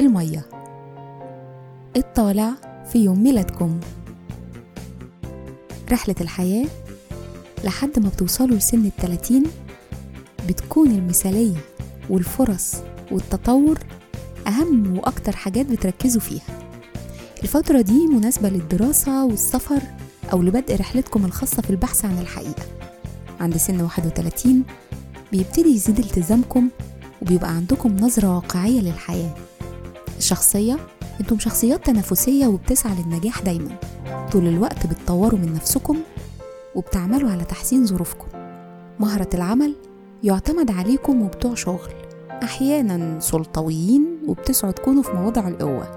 المية. الطالع في يوم ميلادكم. رحلة الحياة لحد ما بتوصلوا لسن التلاتين بتكون المثالية والفرص والتطور أهم وأكتر حاجات بتركزوا فيها. الفترة دي مناسبة للدراسة والسفر أو لبدء رحلتكم الخاصة في البحث عن الحقيقة. عند سن 31 بيبتدي يزيد التزامكم وبيبقى عندكم نظرة واقعية للحياة. الشخصية أنتم شخصيات تنافسية وبتسعى للنجاح دايما. طول الوقت بتطوروا من نفسكم وبتعملوا على تحسين ظروفكم. مهرة العمل يعتمد عليكم وبتوع شغل. أحيانا سلطويين وبتسعوا تكونوا في مواضع القوة.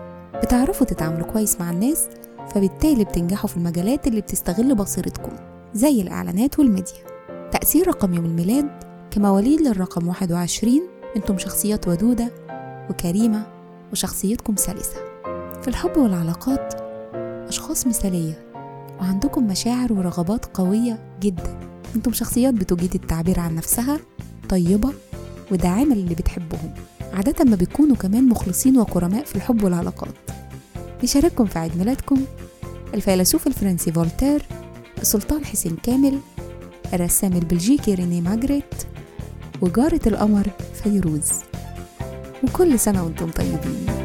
بتعرفوا تتعاملوا كويس مع الناس فبالتالي بتنجحوا في المجالات اللي بتستغل بصيرتكم زي الإعلانات والميديا. تأثير رقم يوم الميلاد كمواليد للرقم 21 أنتم شخصيات ودودة وكريمة وشخصيتكم سلسة. في الحب والعلاقات أشخاص مثالية وعندكم مشاعر ورغبات قوية جدا. أنتم شخصيات بتجيد التعبير عن نفسها طيبة وداعمة للي بتحبهم. عادة ما بيكونوا كمان مخلصين وكرماء في الحب والعلاقات. بيشارككم في عيد ميلادكم الفيلسوف الفرنسي فولتير السلطان حسين كامل الرسام البلجيكي ريني ماجريت وجارة القمر فيروز. وكل سنة وأنتم طيبين.